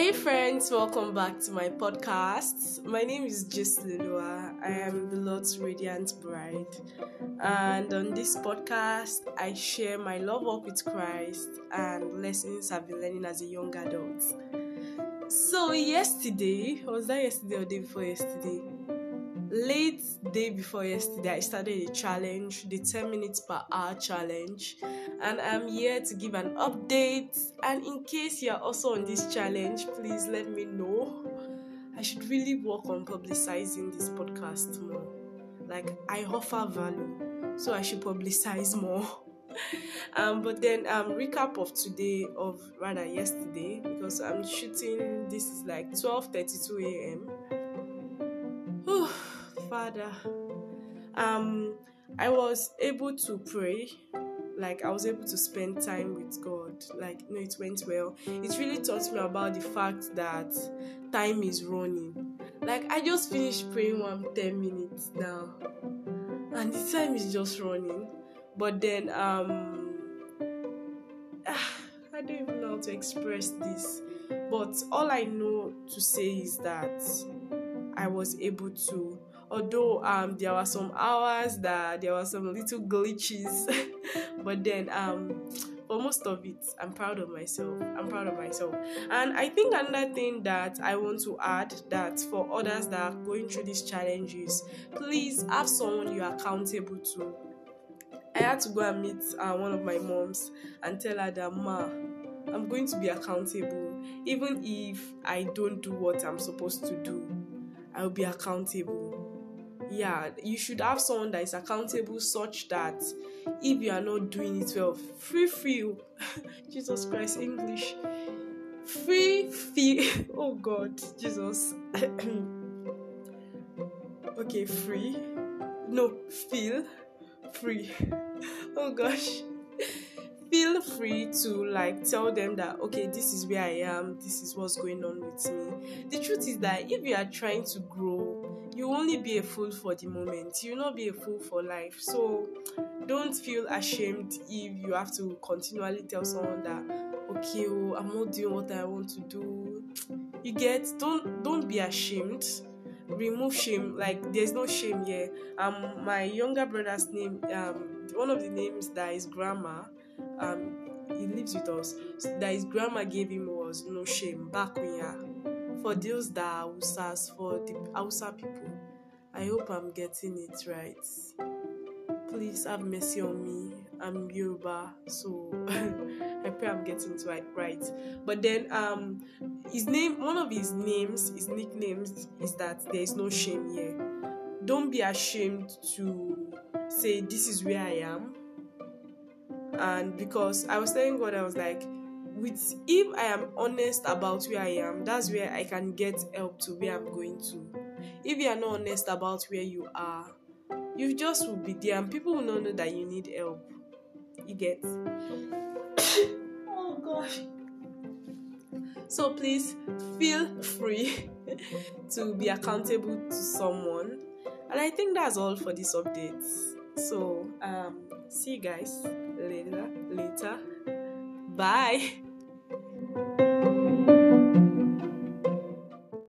Hey friends, welcome back to my podcast. My name is Jess Lilua. I am the Lord's Radiant Bride. And on this podcast, I share my love walk with Christ and lessons I've been learning as a young adult. So yesterday, was that yesterday or day before yesterday? Late day before yesterday i started a challenge the 10 minutes per hour challenge. And i'm here to give an update. And in case you're also on this challenge please let me know. I should really work on publicizing this podcast more. Like i offer value so i should publicize more. Um but then um recap of today of rather yesterday because i'm shooting this is like 12 32 a.m Father, um, I was able to pray. Like I was able to spend time with God. Like you know, it went well. It really taught me about the fact that time is running. Like I just finished praying one 10 minutes now, and the time is just running. But then um, I don't even know how to express this. But all I know to say is that I was able to although um there were some hours that there were some little glitches but then um for most of it i'm proud of myself. I'm proud of myself. And i think another thing that i want to add that for others that are going through these challenges please have someone you're accountable to. I had to go and meet uh, one of my moms and tell her that ma i'm going to be accountable. Even if i don't do what i'm supposed to do i'll be accountable yeah you should have someone that is accountable such that if you are not doing it well free free jesus christ english. Free feel oh god jesus. Okay free. No feel free. Oh gosh. Feel free to like tell them that okay this is where i am this is what's going on with me. The truth is that if you are trying to grow you only be a fool for the moment. You will not be a fool for life. So don't feel ashamed if you have to continually tell someone that okay oh i'm not doing what i want to do. You get don't don't be ashamed. Remove shame. Like there's no shame here. Um my younger brother's name um one of the names that his grandma um he lives with us so that his grandma gave him was no shame. Back when for those that are Hausas, for the Hausa people. I hope I'm getting it right. Please have mercy on me. I'm Yoruba, so I pray I'm getting it right. But then, um, his name, one of his names, his nicknames is that there is no shame here. Don't be ashamed to say this is where I am. And because I was telling God, I was like, with if I am honest about where I am, that's where I can get help to where I'm going to. If you are not honest about where you are, you just will be there and people will not know that you need help. You get oh gosh. So please feel free to be accountable to someone. And I think that's all for this update. So um see you guys later later. Bye.